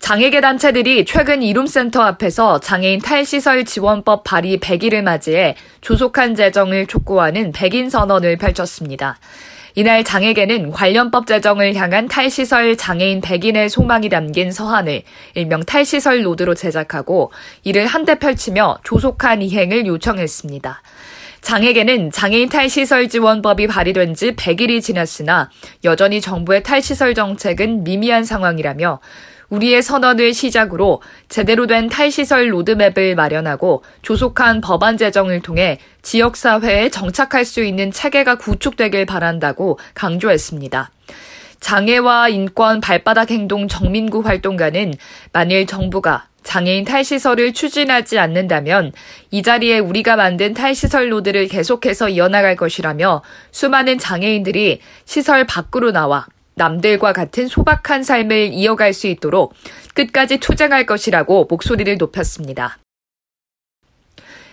장애계 단체들이 최근 이룸센터 앞에서 장애인 탈시설 지원법 발의 100일을 맞이해 조속한 제정을 촉구하는 백인 선언을 펼쳤습니다. 이날 장애계는 관련법 제정을 향한 탈시설 장애인 백인의 소망이 담긴 서한을 일명 탈시설 노드로 제작하고 이를 한데 펼치며 조속한 이행을 요청했습니다. 장애계는 장애인 탈시설 지원법이 발의된 지 100일이 지났으나 여전히 정부의 탈시설 정책은 미미한 상황이라며 우리의 선언을 시작으로 제대로 된 탈시설 로드맵을 마련하고 조속한 법안 제정을 통해 지역사회에 정착할 수 있는 체계가 구축되길 바란다고 강조했습니다. 장애와 인권 발바닥 행동 정민구 활동가는 만일 정부가 장애인 탈시설을 추진하지 않는다면 이 자리에 우리가 만든 탈시설 로드를 계속해서 이어나갈 것이라며 수많은 장애인들이 시설 밖으로 나와 남들과 같은 소박한 삶을 이어갈 수 있도록 끝까지 투쟁할 것이라고 목소리를 높였습니다.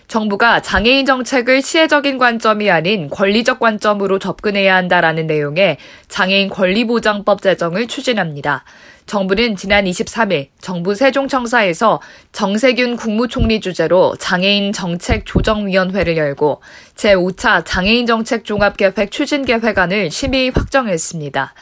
정부가 장애인 정책을 시혜적인 관점이 아닌 권리적 관점으로 접근해야 한다라는 내용의 장애인 권리보장법 제정을 추진합니다. 정부는 지난 23일 정부 세종청사에서 정세균 국무총리 주재로 장애인 정책 조정위원회를 열고 제5차 장애인 정책 종합계획 추진계획안을 심의 확정했습니다.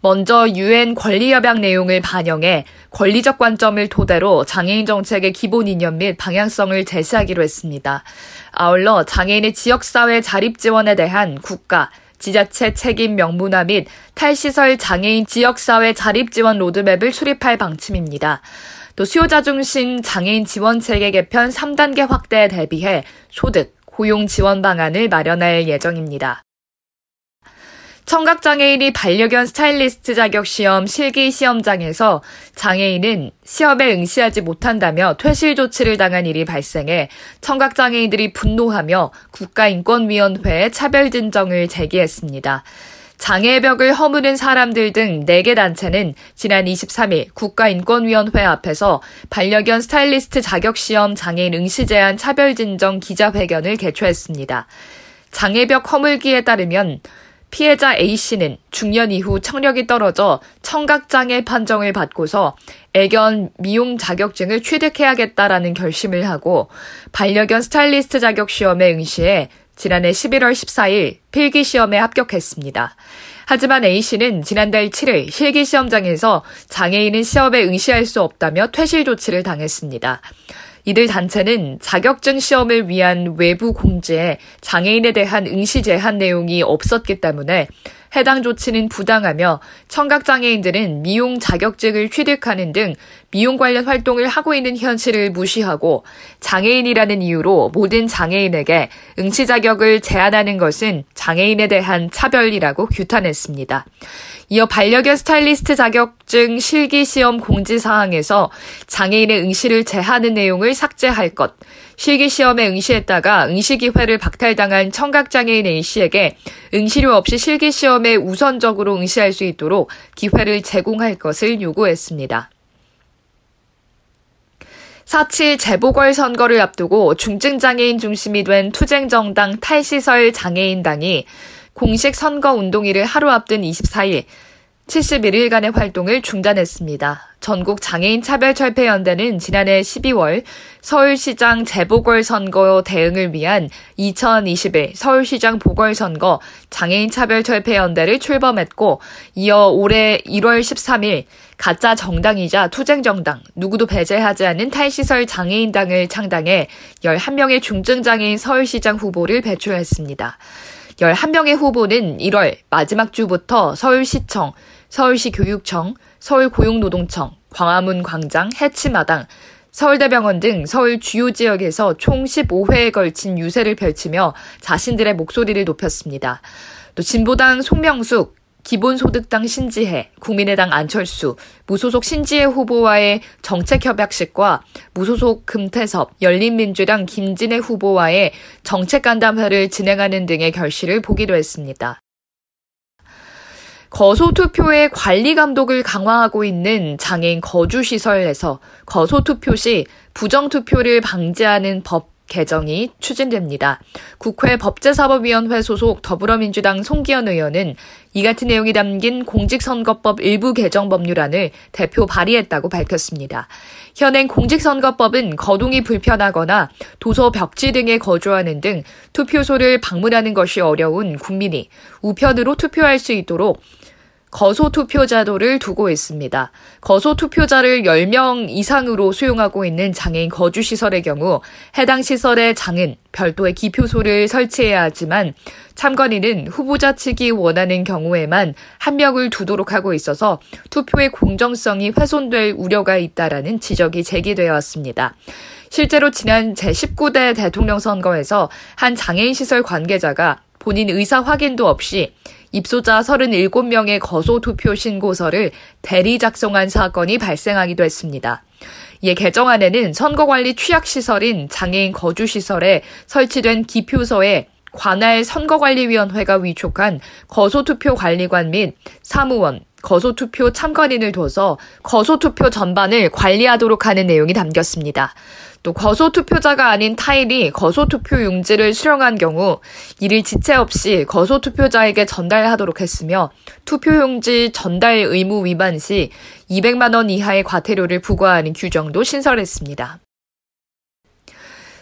먼저 유엔 권리협약 내용을 반영해 권리적 관점을 토대로 장애인 정책의 기본 이념 및 방향성을 제시하기로 했습니다. 아울러 장애인의 지역사회 자립 지원에 대한 국가, 지자체 책임 명문화 및 탈시설 장애인 지역사회 자립 지원 로드맵을 수립할 방침입니다. 또 수요자 중심 장애인 지원 체계 개편 3단계 확대에 대비해 소득, 고용 지원 방안을 마련할 예정입니다. 청각장애인이 반려견 스타일리스트 자격 시험 실기 시험장에서 장애인은 시험에 응시하지 못한다며 퇴실 조치를 당한 일이 발생해 청각장애인들이 분노하며 국가인권위원회에 차별 진정을 제기했습니다. 장애의 벽을 허무는 사람들 등 4개 단체는 지난 23일 국가인권위원회 앞에서 반려견 스타일리스트 자격시험 장애인 응시 제한 차별진정 기자회견을 개최했습니다. 장애벽 허물기에 따르면 피해자 A씨는 중년 이후 청력이 떨어져 청각장애 판정을 받고서 애견 미용 자격증을 취득해야겠다라는 결심을 하고 반려견 스타일리스트 자격 시험에 응시해 지난해 11월 14일 필기 시험에 합격했습니다. 하지만 A씨는 지난달 7일 실기 시험장에서 장애인은 시험에 응시할 수 없다며 퇴실 조치를 당했습니다. 이들 단체는 자격증 시험을 위한 외부 공지에 장애인에 대한 응시 제한 내용이 없었기 때문에 해당 조치는 부당하며 청각장애인들은 미용 자격증을 취득하는 등 미용 관련 활동을 하고 있는 현실을 무시하고 장애인이라는 이유로 모든 장애인에게 응시 자격을 제한하는 것은 장애인에 대한 차별이라고 규탄했습니다. 이어 반려견 스타일리스트 자격증 실기 시험 공지 사항에서 장애인의 응시를 제하는 내용을 삭제할 것, 실기 시험에 응시했다가 응시 기회를 박탈당한 청각장애인 A씨에게 응시료 없이 실기 시험에 우선적으로 응시할 수 있도록 기회를 제공할 것을 요구했습니다. 4.7 재보궐선거를 앞두고 중증장애인 중심이 된 투쟁정당 탈시설 장애인당이 공식 선거 운동일을 하루 앞둔 24일 71일간의 활동을 중단했습니다. 전국 장애인 차별철폐연대는 지난해 12월 서울시장 재보궐선거 대응을 위한 2021 서울시장 보궐선거 장애인 차별철폐연대를 출범했고 이어 올해 1월 13일 가짜 정당이자 투쟁정당 누구도 배제하지 않는 탈시설 장애인당을 창당해 11명의 중증장애인 서울시장 후보를 배출했습니다. 11명의 후보는 1월 마지막 주부터 서울시청, 서울시 교육청, 서울고용노동청, 광화문 광장, 해치마당, 서울대병원 등 서울 주요 지역에서 총 15회에 걸친 유세를 펼치며 자신들의 목소리를 높였습니다. 또 진보당 송명숙 기본소득당 신지혜, 국민의당 안철수, 무소속 신지혜 후보와의 정책협약식과 무소속 금태섭, 열린민주당 김진애 후보와의 정책간담회를 진행하는 등의 결실을 보기도 했습니다. 거소투표의 관리 감독을 강화하고 있는 장애인 거주시설에서 거소투표 시 부정투표를 방지하는 법 개정이 추진됩니다. 국회 법제사법위원회 소속 더불어민주당 송기현 의원은 이 같은 내용이 담긴 공직선거법 일부 개정 법률안을 대표 발의했다고 밝혔습니다. 현행 공직선거법은 거동이 불편하거나 도서 벽지 등에 거주하는 등 투표소를 방문하는 것이 어려운 국민이 우편으로 투표할 수 있도록 거소 투표자도를 두고 있습니다. 거소 투표자를 10명 이상으로 수용하고 있는 장애인 거주 시설의 경우 해당 시설의 장은 별도의 기표소를 설치해야 하지만 참관인은 후보자 측이 원하는 경우에만 한 명을 두도록 하고 있어서 투표의 공정성이 훼손될 우려가 있다라는 지적이 제기되어 왔습니다. 실제로 지난 제19대 대통령 선거에서 한 장애인 시설 관계자가 본인 의사 확인도 없이 입소자 37명의 거소 투표 신고서를 대리 작성한 사건이 발생하기도 했습니다. 이에 개정안에는 선거관리 취약시설인 장애인 거주시설에 설치된 기표서에 관할 선거관리위원회가 위촉한 거소투표 관리관 및 사무원, 거소투표 참관인을 둬서 거소투표 전반을 관리하도록 하는 내용이 담겼습니다. 또 거소투표자가 아닌 타일이 거소투표 용지를 수령한 경우 이를 지체 없이 거소투표자에게 전달하도록 했으며 투표용지 전달 의무 위반 시 200만 원 이하의 과태료를 부과하는 규정도 신설했습니다.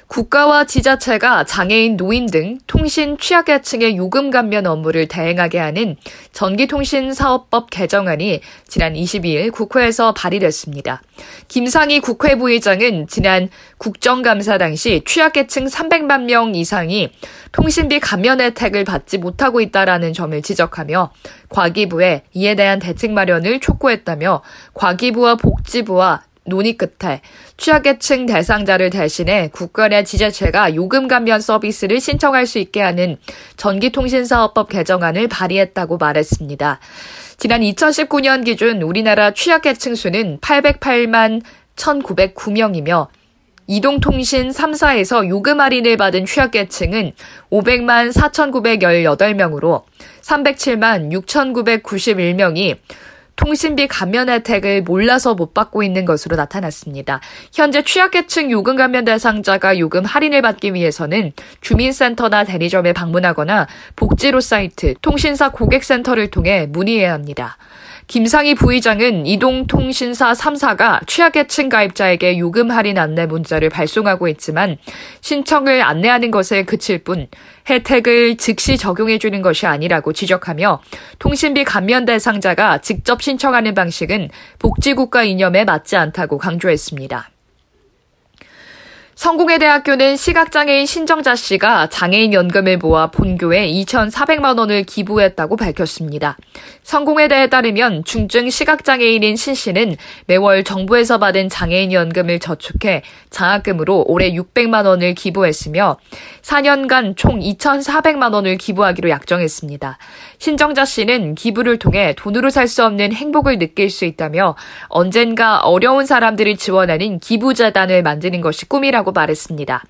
국가와 지자체가 장애인, 노인 등 통신 취약계층의 요금 감면 업무를 대행하게 하는 전기통신사업법 개정안이 지난 22일 국회에서 발의됐습니다. 김상희 국회 부의장은 지난 국정감사 당시 취약계층 300만 명 이상이 통신비 감면 혜택을 받지 못하고 있다라는 점을 지적하며 과기부에 이에 대한 대책 마련을 촉구했다며 과기부와 복지부와 논의 끝에 취약계층 대상자를 대신해 국가 내 지자체가 요금 감면 서비스를 신청할 수 있게 하는 전기통신사업법 개정안을 발의했다고 말했습니다. 지난 2019년 기준 우리나라 취약계층 수는 808만 1,909명이며 이동통신 3사에서 요금 할인을 받은 취약계층은 500만 4,918명으로 307만 6,991명이 통신비 감면 혜택을 몰라서 못 받고 있는 것으로 나타났습니다. 현재 취약계층 요금 감면 대상자가 요금 할인을 받기 위해서는 주민센터나 대리점에 방문하거나 복지로 사이트, 통신사 고객센터를 통해 문의해야 합니다. 김상희 부의장은 이동통신사 3사가 취약계층 가입자에게 요금 할인 안내 문자를 발송하고 있지만 신청을 안내하는 것에 그칠 뿐 혜택을 즉시 적용해 주는 것이 아니라고 지적하며 통신비 감면 대상자가 직접 신청하는 방식은 복지국가 이념에 맞지 않다고 강조했습니다. 성공회 대학교는 시각장애인 신정자 씨가 장애인 연금을 모아 본교에 2,400만 원을 기부했다고 밝혔습니다. 성공회대에 따르면 중증 시각장애인인 신 씨는 매월 정부에서 받은 장애인 연금을 저축해 장학금으로 올해 600만 원을 기부했으며 4년간 총 2,400만 원을 기부하기로 약정했습니다. 신정자 씨는 기부를 통해 돈으로 살 수 없는 행복을 느낄 수 있다며 언젠가 어려운 사람들을 지원하는 기부재단을 만드는 것이 꿈이라고 말했습니다.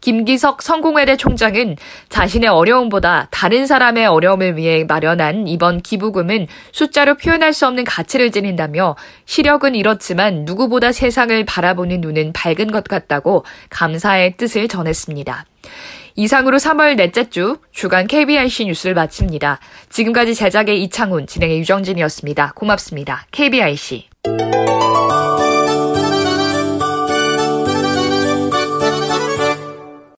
김기석 성공회대 총장은 자신의 어려움보다 다른 사람의 어려움을 위해 마련한 이번 기부금은 숫자로 표현할 수 없는 가치를 지닌다며 시력은 이렇지만 누구보다 세상을 바라보는 눈은 밝은 것 같다고 감사의 뜻을 전했습니다. 이상으로 3월 넷째 주 주간 KBIC 뉴스를 마칩니다. 지금까지 제작의 이창훈, 진행의 유정진이었습니다. 고맙습니다. KBIC.